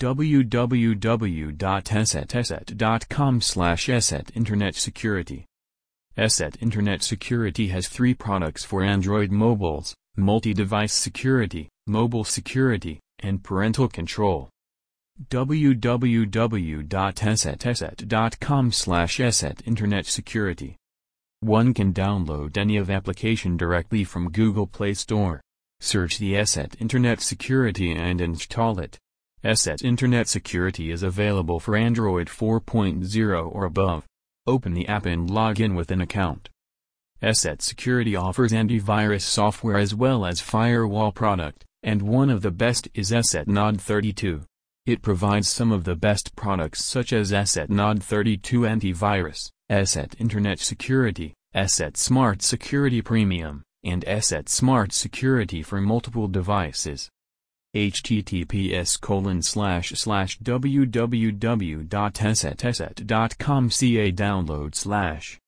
www.esetesset.com slash eset Internet Security ESET Internet Security has three products for Android mobiles, multi-device security, mobile security, and parental control. www.esetesset.com slash eset Internet Security One can download any of application directly from Google Play Store. Search the ESET Internet Security and install it. ESET Internet Security is available for Android 4.0 or above. Open the app and log in with an account. ESET Security offers antivirus software as well as firewall product, and one of the best is ESET Nod 32. It provides some of the best products such as ESET Nod 32 Antivirus, ESET Internet Security, ESET Smart Security Premium, and ESET Smart Security for multiple devices. Https colon slash slash www.esetesset.com ca download slash